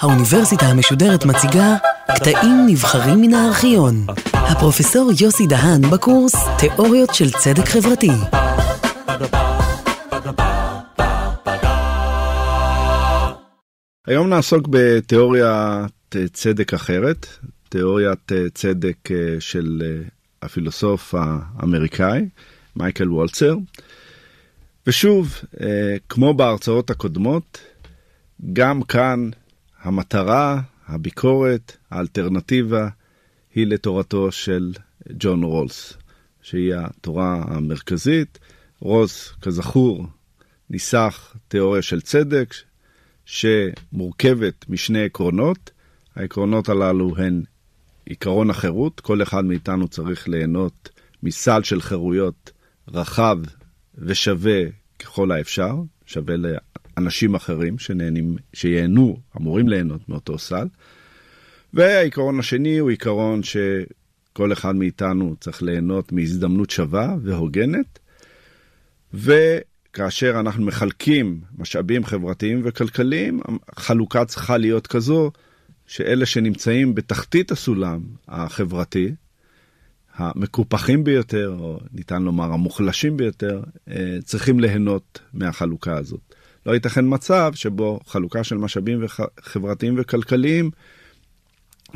האוניברסיטה המשודרת מציגה קטעים נבחרים מן הארכיון. הפרופסור יוסי דהן בקורס תיאוריות של צדק חברתי. היום נעסוק בתיאוריית צדק אחרת, תיאוריית צדק של הפילוסוף האמריקאי, מייקל וולצר. ושוב, כמו בהרצאות הקודמות, גם כאן המטרה, הביקורת, האלטרנטיבה, היא לתורתו של ג'ון רולס, שהיא התורה המרכזית. רולס, כזכור, ניסח תיאוריה של צדק, שמורכבת משני עקרונות. העקרונות הללו הן עקרון החירות, כל אחד מאיתנו צריך ליהנות מסל של חירויות רחב ושווה ככל האפשר, שווה לאנשים אחרים שנהנים, שיהנו, אמורים ליהנות מאותו סל. והעיקרון השני הוא עיקרון שכל אחד מאיתנו צריך ליהנות מהזדמנות שווה והוגנת. וכאשר אנחנו מחלקים משאבים חברתיים וכלכליים, החלוקה צריכה להיות כזו שאלה שנמצאים בתחתית הסולם החברתי, המקופחים ביותר, או ניתן לומר המוחלשים ביותר, צריכים ליהנות מהחלוקה הזאת. לא ייתכן מצב שבו חלוקה של משאבים חברתיים וכלכליים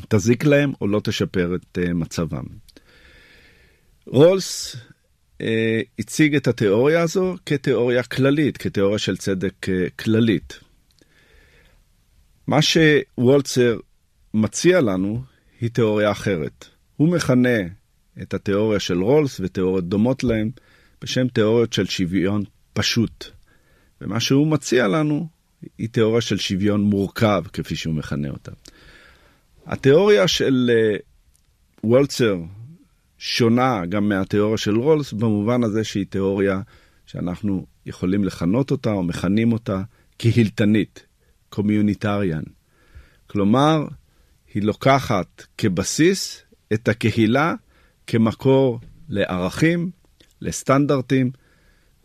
תזיק להם או לא תשפר את מצבם. רולס אה, הציג את התיאוריה הזו כתיאוריה כללית, כתיאוריה של צדק אה, כללית. מה שוולצר מציע לנו היא תיאוריה אחרת. הוא מכנה את התיאוריה של רולס ותיאוריות דומות להם בשם תיאוריות של שוויון פשוט. ומה שהוא מציע לנו היא תיאוריה של שוויון מורכב, כפי שהוא מכנה אותה. התיאוריה של וולצר שונה גם מהתיאוריה של רולס במובן הזה שהיא תיאוריה שאנחנו יכולים לכנות אותה או מכנים אותה קהילתנית, communitarian. כלומר, היא לוקחת כבסיס את הקהילה כמקור לערכים, לסטנדרטים,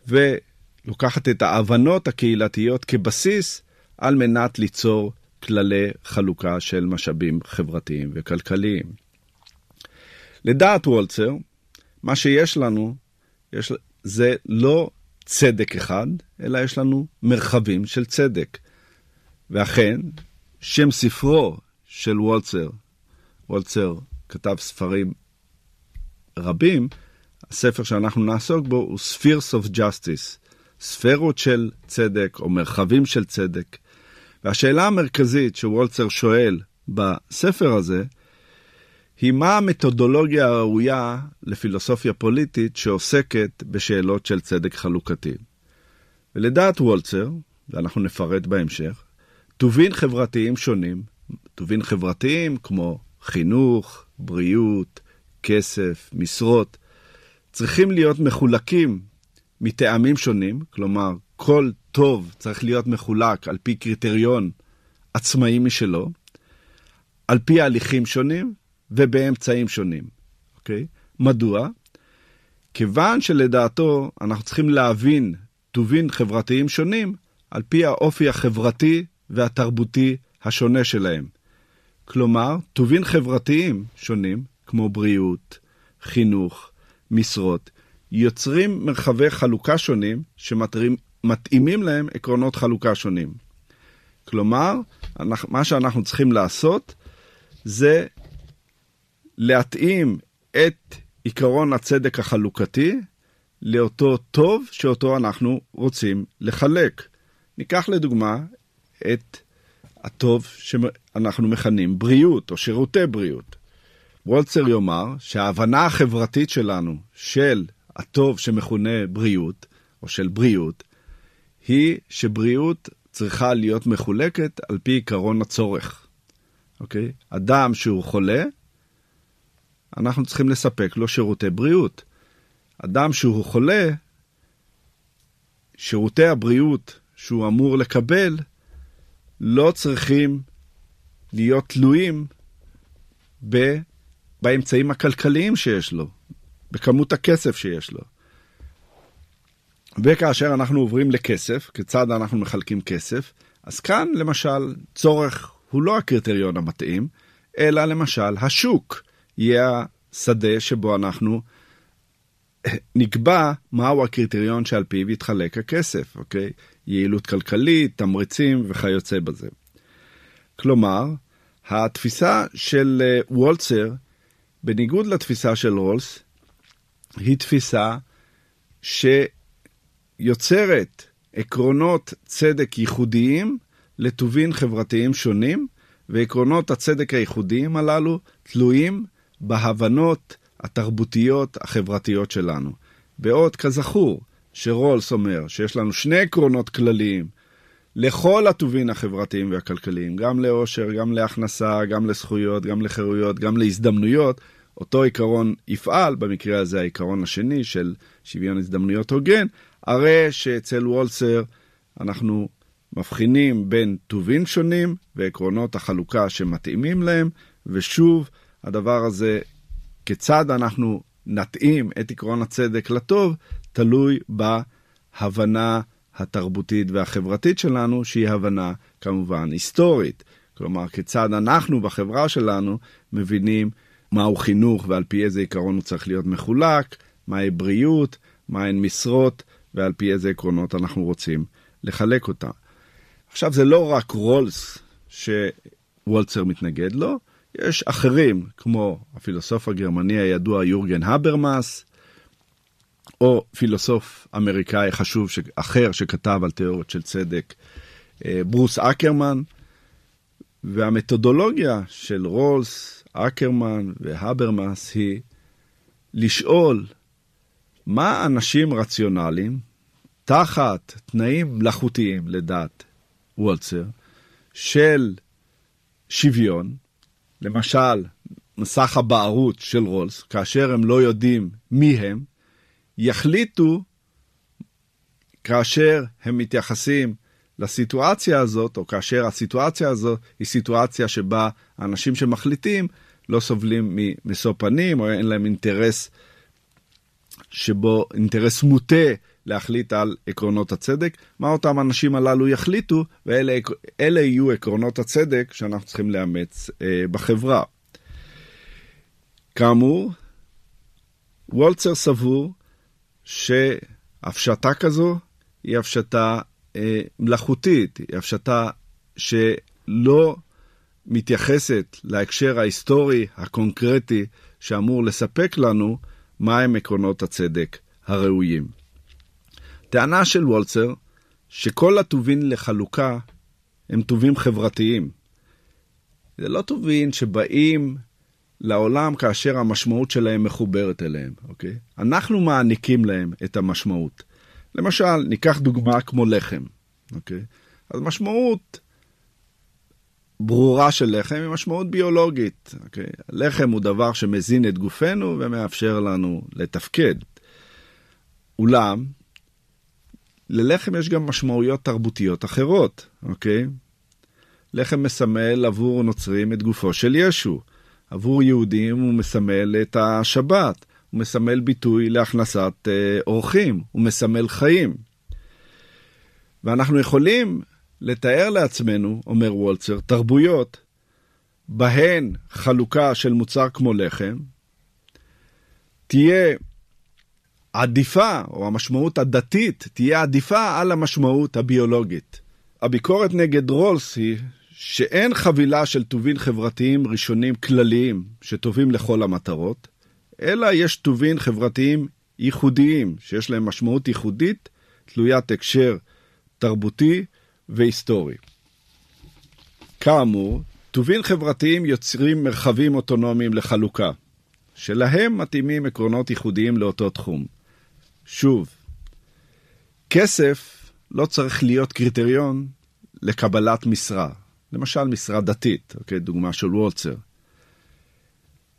ולוקחת את ההבנות הקהילתיות כבסיס על מנת ליצור כללי חלוקה של משאבים חברתיים וכלכליים. לדעת וולצר, מה שיש לנו יש, זה לא צדק אחד, אלא יש לנו מרחבים של צדק. ואכן, שם ספרו של וולצר, וולצר כתב ספרים רבים, הספר שאנחנו נעסוק בו הוא Spheres of Justice, ספרות של צדק או מרחבים של צדק. והשאלה המרכזית שוולצר שואל בספר הזה, היא מה המתודולוגיה הראויה לפילוסופיה פוליטית שעוסקת בשאלות של צדק חלוקתי. ולדעת וולצר, ואנחנו נפרט בהמשך, טובין חברתיים שונים, טובין חברתיים כמו חינוך, בריאות, כסף, משרות, צריכים להיות מחולקים מטעמים שונים, כלומר, כל טוב צריך להיות מחולק על פי קריטריון עצמאי משלו, על פי הליכים שונים ובאמצעים שונים, אוקיי? מדוע? כיוון שלדעתו אנחנו צריכים להבין טובין חברתיים שונים על פי האופי החברתי והתרבותי השונה שלהם. כלומר, טובין חברתיים שונים, כמו בריאות, חינוך, משרות, יוצרים מרחבי חלוקה שונים שמתאימים להם עקרונות חלוקה שונים. כלומר, מה שאנחנו צריכים לעשות זה להתאים את עיקרון הצדק החלוקתי לאותו טוב שאותו אנחנו רוצים לחלק. ניקח לדוגמה את הטוב שאנחנו מכנים בריאות או שירותי בריאות. וולצר יאמר שההבנה החברתית שלנו של הטוב שמכונה בריאות, או של בריאות, היא שבריאות צריכה להיות מחולקת על פי עקרון הצורך. אוקיי? אדם שהוא חולה, אנחנו צריכים לספק לו שירותי בריאות. אדם שהוא חולה, שירותי הבריאות שהוא אמור לקבל לא צריכים להיות תלויים באמצעים הכלכליים שיש לו, בכמות הכסף שיש לו. וכאשר אנחנו עוברים לכסף, כיצד אנחנו מחלקים כסף, אז כאן למשל צורך הוא לא הקריטריון המתאים, אלא למשל השוק יהיה השדה שבו אנחנו נקבע מהו הקריטריון שעל פיו יתחלק הכסף, אוקיי? יעילות כלכלית, תמריצים וכיוצא בזה. כלומר, התפיסה של אה, וולצר, בניגוד לתפיסה של רולס, היא תפיסה שיוצרת עקרונות צדק ייחודיים לטובין חברתיים שונים, ועקרונות הצדק הייחודיים הללו תלויים בהבנות התרבותיות החברתיות שלנו. בעוד כזכור שרולס אומר שיש לנו שני עקרונות כלליים לכל הטובין החברתיים והכלכליים, גם לאושר, גם להכנסה, גם לזכויות, גם לחירויות, גם להזדמנויות, אותו עיקרון יפעל, במקרה הזה העיקרון השני של שוויון הזדמנויות הוגן, הרי שאצל וולסר אנחנו מבחינים בין טובין שונים ועקרונות החלוקה שמתאימים להם, ושוב, הדבר הזה, כיצד אנחנו נתאים את עקרון הצדק לטוב, תלוי בהבנה התרבותית והחברתית שלנו, שהיא הבנה כמובן היסטורית. כלומר, כיצד אנחנו בחברה שלנו מבינים מהו חינוך ועל פי איזה עיקרון הוא צריך להיות מחולק, מהי בריאות, מהן משרות ועל פי איזה עקרונות אנחנו רוצים לחלק אותה. עכשיו, זה לא רק רולס שוולצר מתנגד לו, יש אחרים, כמו הפילוסוף הגרמני הידוע יורגן הברמאס, או פילוסוף אמריקאי חשוב אחר שכתב על תיאוריות של צדק, אה, ברוס אקרמן, והמתודולוגיה של רולס, אקרמן והברמאס היא לשאול מה אנשים רציונליים, תחת תנאים מלאכותיים לדעת וולצר, של שוויון, למשל מסך הבערות של רולס, כאשר הם לא יודעים מי הם, יחליטו כאשר הם מתייחסים לסיטואציה הזאת, או כאשר הסיטואציה הזאת היא סיטואציה שבה האנשים שמחליטים לא סובלים ממשוא פנים, או אין להם אינטרס שבו, אינטרס מוטה להחליט על עקרונות הצדק, מה אותם אנשים הללו יחליטו, ואלה יהיו עקרונות הצדק שאנחנו צריכים לאמץ אה, בחברה. כאמור, וולצר סבור שהפשטה כזו היא הפשטה אה, מלאכותית, היא הפשטה שלא מתייחסת להקשר ההיסטורי הקונקרטי שאמור לספק לנו מהם עקרונות הצדק הראויים. טענה של וולצר, שכל הטובין לחלוקה הם טובים חברתיים. זה לא טובין שבאים לעולם כאשר המשמעות שלהם מחוברת אליהם, אוקיי? אנחנו מעניקים להם את המשמעות. למשל, ניקח דוגמה כמו לחם, אוקיי? אז משמעות ברורה של לחם היא משמעות ביולוגית, אוקיי? לחם הוא דבר שמזין את גופנו ומאפשר לנו לתפקד. אולם, ללחם יש גם משמעויות תרבותיות אחרות, אוקיי? לחם מסמל עבור נוצרים את גופו של ישו. עבור יהודים הוא מסמל את השבת, הוא מסמל ביטוי להכנסת אה, אורחים, הוא מסמל חיים. ואנחנו יכולים לתאר לעצמנו, אומר וולצר, תרבויות בהן חלוקה של מוצר כמו לחם תהיה עדיפה, או המשמעות הדתית, תהיה עדיפה על המשמעות הביולוגית. הביקורת נגד רולס היא שאין חבילה של טובין חברתיים ראשונים כלליים שטובים לכל המטרות, אלא יש טובין חברתיים ייחודיים, שיש להם משמעות ייחודית, תלוית הקשר תרבותי והיסטורי. כאמור, טובין חברתיים יוצרים מרחבים אוטונומיים לחלוקה, שלהם מתאימים עקרונות ייחודיים לאותו תחום. שוב, כסף לא צריך להיות קריטריון לקבלת משרה. למשל משרה דתית, אוקיי? דוגמה של וולצר.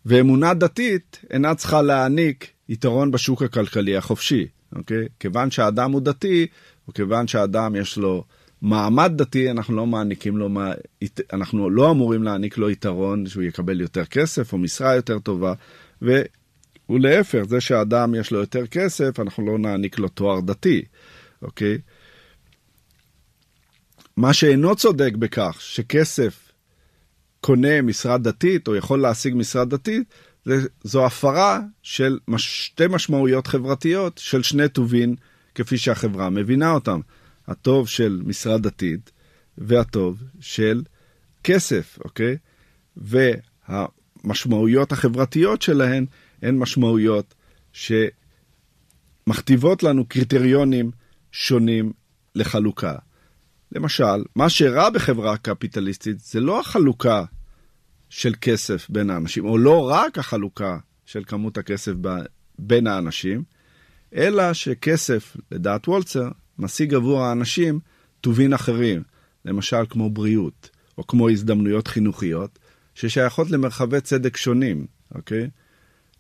ואמונה דתית אינה צריכה להעניק יתרון בשוק הכלכלי החופשי, אוקיי? כיוון שהאדם הוא דתי, או כיוון שהאדם יש לו מעמד דתי, אנחנו לא מעניקים לו, אנחנו לא אמורים להעניק לו יתרון שהוא יקבל יותר כסף או משרה יותר טובה, ולהפך, זה שהאדם יש לו יותר כסף, אנחנו לא נעניק לו תואר דתי, אוקיי? מה שאינו צודק בכך שכסף קונה משרה דתית או יכול להשיג משרה דתית, זו הפרה של שתי משמעויות חברתיות של שני טובין כפי שהחברה מבינה אותם. הטוב של משרה דתית והטוב של כסף, אוקיי? והמשמעויות החברתיות שלהן הן משמעויות שמכתיבות לנו קריטריונים שונים לחלוקה. למשל, מה שרע בחברה קפיטליסטית זה לא החלוקה של כסף בין האנשים, או לא רק החלוקה של כמות הכסף בין האנשים, אלא שכסף, לדעת וולצר, משיג עבור האנשים טובין אחרים, למשל כמו בריאות, או כמו הזדמנויות חינוכיות, ששייכות למרחבי צדק שונים, אוקיי?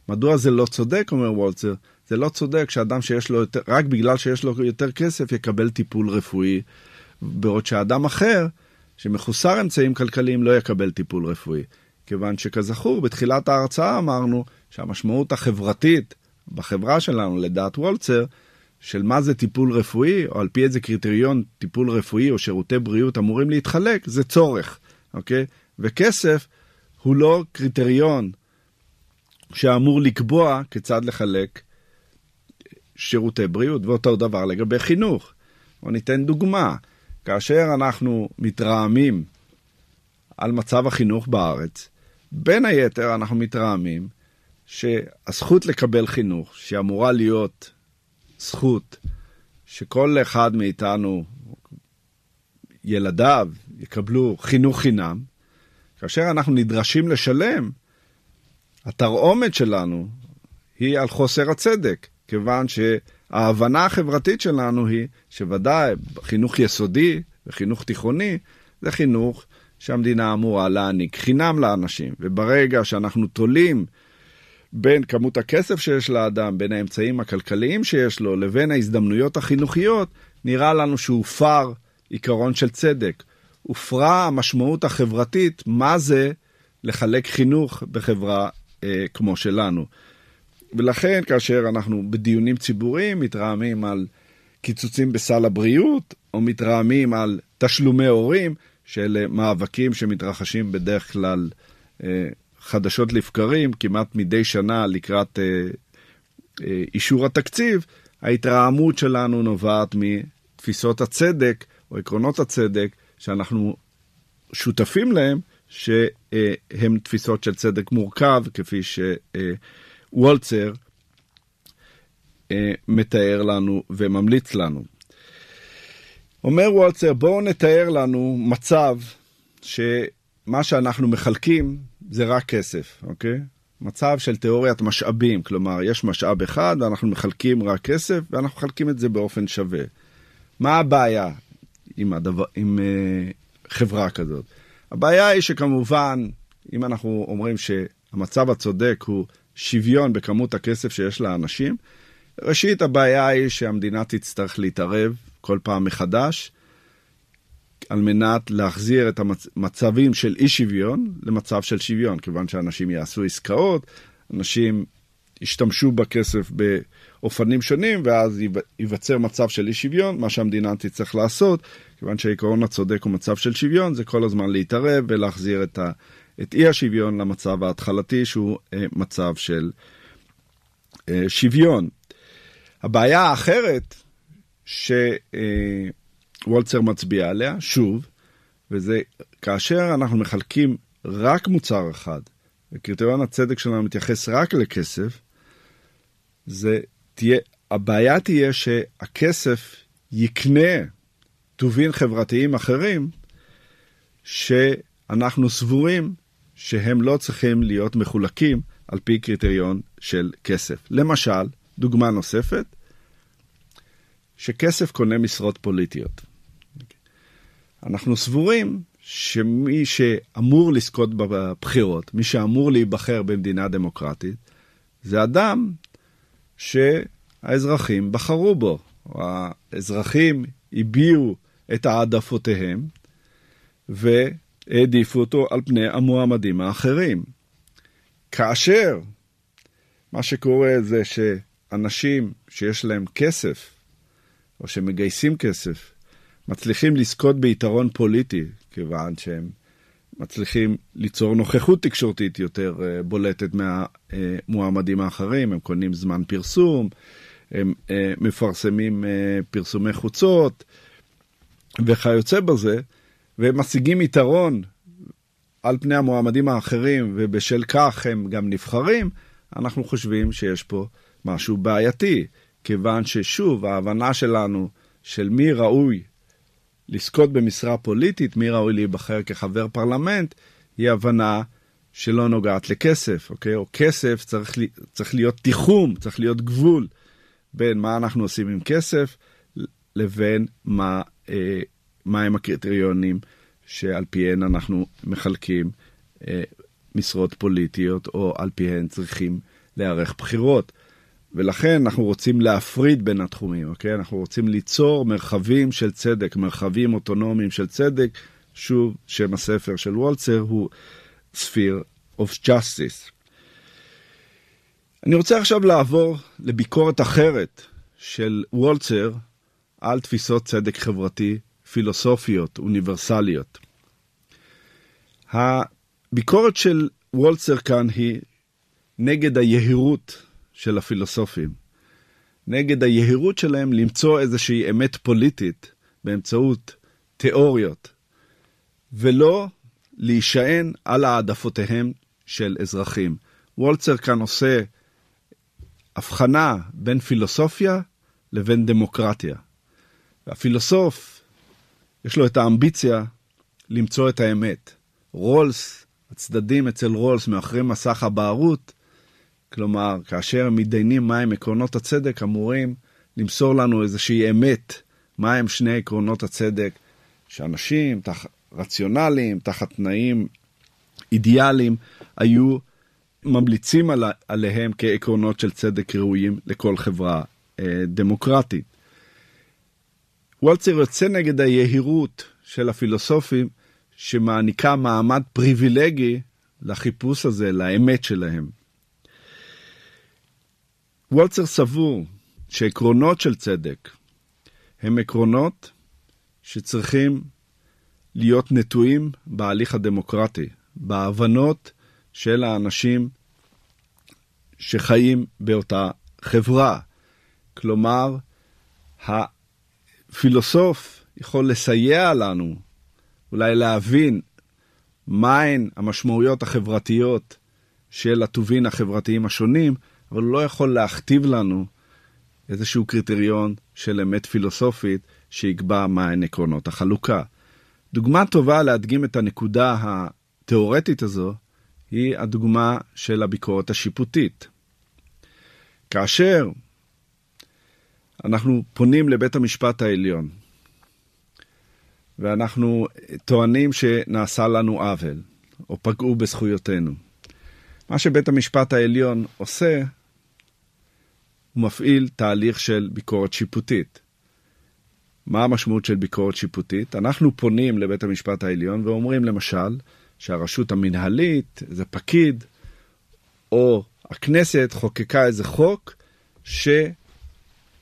מדוע זה לא צודק, אומר וולצר? זה לא צודק שאדם שיש לו יותר, רק בגלל שיש לו יותר כסף יקבל טיפול רפואי, בעוד שאדם אחר, שמחוסר אמצעים כלכליים, לא יקבל טיפול רפואי. כיוון שכזכור, בתחילת ההרצאה אמרנו שהמשמעות החברתית בחברה שלנו, לדעת וולצר, של מה זה טיפול רפואי, או על פי איזה קריטריון טיפול רפואי או שירותי בריאות אמורים להתחלק, זה צורך, אוקיי? וכסף הוא לא קריטריון שאמור לקבוע כיצד לחלק שירותי בריאות, ואותו דבר לגבי חינוך. בואו ניתן דוגמה. כאשר אנחנו מתרעמים על מצב החינוך בארץ, בין היתר אנחנו מתרעמים שהזכות לקבל חינוך, שאמורה להיות זכות שכל אחד מאיתנו, ילדיו, יקבלו חינוך חינם, כאשר אנחנו נדרשים לשלם, התרעומת שלנו היא על חוסר הצדק, כיוון שההבנה החברתית שלנו היא שוודאי חינוך יסודי וחינוך תיכוני זה חינוך שהמדינה אמורה להעניק חינם לאנשים, וברגע שאנחנו תולים בין כמות הכסף שיש לאדם, בין האמצעים הכלכליים שיש לו, לבין ההזדמנויות החינוכיות, נראה לנו שהופר עיקרון של צדק. הופרה המשמעות החברתית, מה זה לחלק חינוך בחברה אה, כמו שלנו. ולכן כאשר אנחנו בדיונים ציבוריים מתרעמים על קיצוצים בסל הבריאות, או מתרעמים על תשלומי הורים, שאלה מאבקים שמתרחשים בדרך כלל אה, חדשות לבקרים, כמעט מדי שנה לקראת אה, אה, אישור התקציב, ההתרעמות שלנו נובעת מתפיסות הצדק או עקרונות הצדק שאנחנו שותפים להם, שהם תפיסות של צדק מורכב, כפי שוולצר מתאר לנו וממליץ לנו. אומר וולצר, בואו נתאר לנו מצב שמה שאנחנו מחלקים זה רק כסף, אוקיי? מצב של תיאוריית משאבים, כלומר, יש משאב אחד ואנחנו מחלקים רק כסף ואנחנו מחלקים את זה באופן שווה. מה הבעיה עם, הדבר, עם uh, חברה כזאת? הבעיה היא שכמובן, אם אנחנו אומרים שהמצב הצודק הוא שוויון בכמות הכסף שיש לאנשים, ראשית, הבעיה היא שהמדינה תצטרך להתערב כל פעם מחדש, על מנת להחזיר את המצבים של אי שוויון למצב של שוויון, כיוון שאנשים יעשו עסקאות, אנשים ישתמשו בכסף באופנים שונים, ואז ייווצר מצב של אי שוויון, מה שהמדינה תצטרך לעשות, כיוון שהעיקרון הצודק הוא מצב של שוויון, זה כל הזמן להתערב ולהחזיר את, ה, את אי השוויון למצב ההתחלתי, שהוא אה, מצב של אה, שוויון. הבעיה האחרת, שוולצר מצביע עליה, שוב, וזה כאשר אנחנו מחלקים רק מוצר אחד, וקריטריון הצדק שלנו מתייחס רק לכסף, זה תהיה, הבעיה תהיה שהכסף יקנה טובין חברתיים אחרים, שאנחנו סבורים שהם לא צריכים להיות מחולקים על פי קריטריון של כסף. למשל, דוגמה נוספת, שכסף קונה משרות פוליטיות. אנחנו סבורים שמי שאמור לזכות בבחירות, מי שאמור להיבחר במדינה דמוקרטית, זה אדם שהאזרחים בחרו בו. האזרחים הביעו את העדפותיהם והעדיפו אותו על פני המועמדים האחרים. כאשר מה שקורה זה שאנשים שיש להם כסף או שמגייסים כסף, מצליחים לזכות ביתרון פוליטי, כיוון שהם מצליחים ליצור נוכחות תקשורתית יותר אה, בולטת מהמועמדים האחרים, הם קונים זמן פרסום, הם אה, מפרסמים אה, פרסומי חוצות וכיוצא בזה, והם משיגים יתרון על פני המועמדים האחרים, ובשל כך הם גם נבחרים, אנחנו חושבים שיש פה משהו בעייתי, כיוון ששוב, ההבנה שלנו של מי ראוי לזכות במשרה פוליטית, מי ראוי להיבחר כחבר פרלמנט, היא הבנה שלא נוגעת לכסף, אוקיי? או כסף צריך, צריך להיות תיחום, צריך להיות גבול בין מה אנחנו עושים עם כסף לבין מה, אה, מה הם הקריטריונים שעל פיהן אנחנו מחלקים אה, משרות פוליטיות, או על פיהן צריכים להיערך בחירות. ולכן אנחנו רוצים להפריד בין התחומים, אוקיי? אנחנו רוצים ליצור מרחבים של צדק, מרחבים אוטונומיים של צדק. שוב, שם הספר של וולצר הוא Sphere of Justice. אני רוצה עכשיו לעבור לביקורת אחרת של וולצר על תפיסות צדק חברתי פילוסופיות, אוניברסליות. הביקורת של וולצר כאן היא נגד היהירות של הפילוסופים, נגד היהירות שלהם למצוא איזושהי אמת פוליטית באמצעות תיאוריות, ולא להישען על העדפותיהם של אזרחים. וולצר כאן עושה הבחנה בין פילוסופיה לבין דמוקרטיה. והפילוסוף, יש לו את האמביציה למצוא את האמת. רולס, הצדדים אצל רולס מאחורי מסך הבערות, כלומר, כאשר הם מתדיינים מהם עקרונות הצדק, אמורים למסור לנו איזושהי אמת, מהם שני עקרונות הצדק, שאנשים תחת רציונליים, תחת תנאים אידיאליים, היו ממליצים על, עליהם כעקרונות של צדק ראויים לכל חברה אה, דמוקרטית. וולצר יוצא נגד היהירות של הפילוסופים שמעניקה מעמד פריבילגי לחיפוש הזה, לאמת שלהם. וולצר סבור שעקרונות של צדק הם עקרונות שצריכים להיות נטועים בהליך הדמוקרטי, בהבנות של האנשים שחיים באותה חברה. כלומר, הפילוסוף יכול לסייע לנו אולי להבין מהן המשמעויות החברתיות של הטובין החברתיים השונים, אבל הוא לא יכול להכתיב לנו איזשהו קריטריון של אמת פילוסופית שיקבע מהן עקרונות החלוקה. דוגמה טובה להדגים את הנקודה התיאורטית הזו היא הדוגמה של הביקורת השיפוטית. כאשר אנחנו פונים לבית המשפט העליון ואנחנו טוענים שנעשה לנו עוול או פגעו בזכויותינו, מה שבית המשפט העליון עושה, הוא מפעיל תהליך של ביקורת שיפוטית. מה המשמעות של ביקורת שיפוטית? אנחנו פונים לבית המשפט העליון ואומרים למשל שהרשות המנהלית, איזה פקיד, או הכנסת חוקקה איזה חוק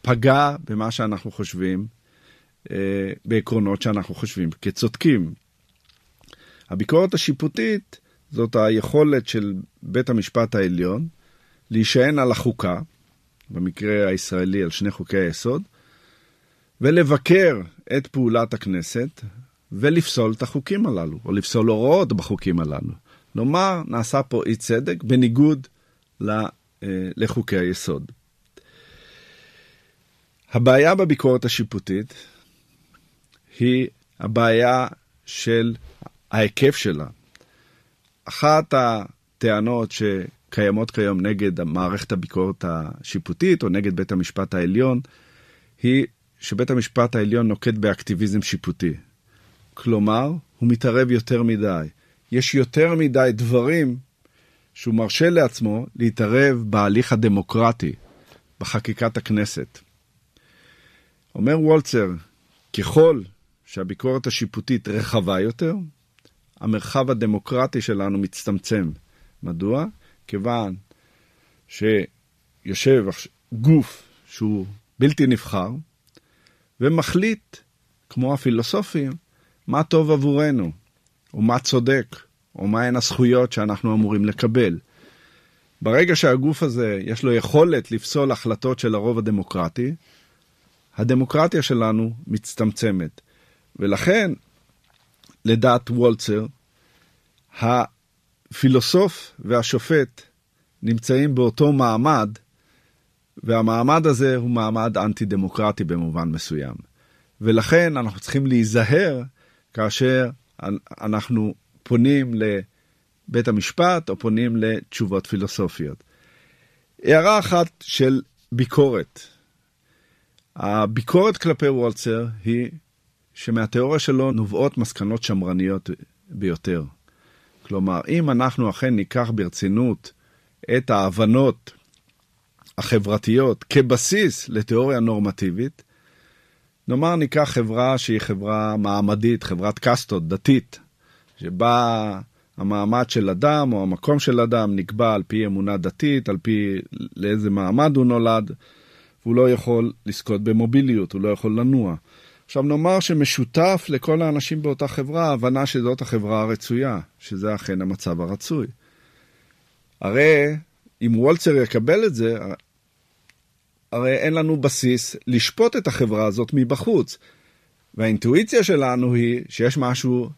שפגע במה שאנחנו חושבים, אה, בעקרונות שאנחנו חושבים כצודקים. הביקורת השיפוטית זאת היכולת של בית המשפט העליון להישען על החוקה, במקרה הישראלי על שני חוקי היסוד, ולבקר את פעולת הכנסת ולפסול את החוקים הללו, או לפסול הוראות בחוקים הללו. לומר, נעשה פה אי צדק בניגוד אה, לחוקי היסוד. הבעיה בביקורת השיפוטית היא הבעיה של ההיקף שלה. אחת הטענות שקיימות כיום נגד מערכת הביקורת השיפוטית או נגד בית המשפט העליון היא שבית המשפט העליון נוקט באקטיביזם שיפוטי. כלומר, הוא מתערב יותר מדי. יש יותר מדי דברים שהוא מרשה לעצמו להתערב בהליך הדמוקרטי, בחקיקת הכנסת. אומר וולצר, ככל שהביקורת השיפוטית רחבה יותר, המרחב הדמוקרטי שלנו מצטמצם. מדוע? כיוון שיושב גוף שהוא בלתי נבחר, ומחליט כמו הפילוסופים, מה טוב עבורנו, או מה צודק, או מהן הזכויות שאנחנו אמורים לקבל. ברגע שהגוף הזה יש לו יכולת לפסול החלטות של הרוב הדמוקרטי, הדמוקרטיה שלנו מצטמצמת. ולכן, לדעת וולצר, הפילוסוף והשופט נמצאים באותו מעמד, והמעמד הזה הוא מעמד אנטי-דמוקרטי במובן מסוים. ולכן אנחנו צריכים להיזהר כאשר אנחנו פונים לבית המשפט או פונים לתשובות פילוסופיות. הערה אחת של ביקורת. הביקורת כלפי וולצר היא שמהתיאוריה שלו נובעות מסקנות שמרניות ביותר. כלומר, אם אנחנו אכן ניקח ברצינות את ההבנות החברתיות כבסיס לתיאוריה נורמטיבית, נאמר ניקח חברה שהיא חברה מעמדית, חברת קאסטות, דתית, שבה המעמד של אדם או המקום של אדם נקבע על פי אמונה דתית, על פי לאיזה מעמד הוא נולד, והוא לא יכול לזכות במוביליות, הוא לא יכול לנוע. עכשיו נאמר שמשותף לכל האנשים באותה חברה ההבנה שזאת החברה הרצויה, שזה אכן המצב הרצוי. הרי אם וולצר יקבל את זה, הרי אין לנו בסיס לשפוט את החברה הזאת מבחוץ. והאינטואיציה שלנו היא שיש משהו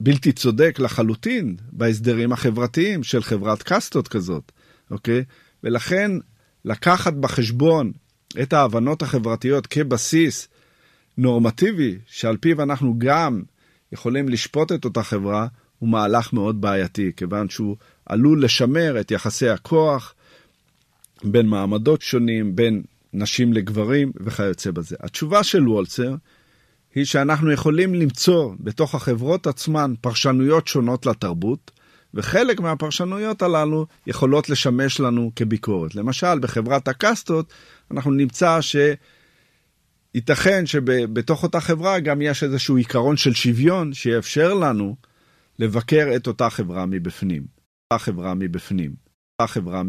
בלתי צודק לחלוטין בהסדרים החברתיים של חברת קאסטות כזאת, אוקיי? ולכן לקחת בחשבון את ההבנות החברתיות כבסיס נורמטיבי, שעל פיו אנחנו גם יכולים לשפוט את אותה חברה, הוא מהלך מאוד בעייתי, כיוון שהוא עלול לשמר את יחסי הכוח בין מעמדות שונים, בין נשים לגברים וכיוצא בזה. התשובה של וולצר היא שאנחנו יכולים למצוא בתוך החברות עצמן פרשנויות שונות לתרבות, וחלק מהפרשנויות הללו יכולות לשמש לנו כביקורת. למשל, בחברת הקאסטות אנחנו נמצא שייתכן שבתוך אותה חברה גם יש איזשהו עיקרון של שוויון שיאפשר לנו לבקר את אותה חברה מבפנים. אותה חברה מבפנים. אותה חברה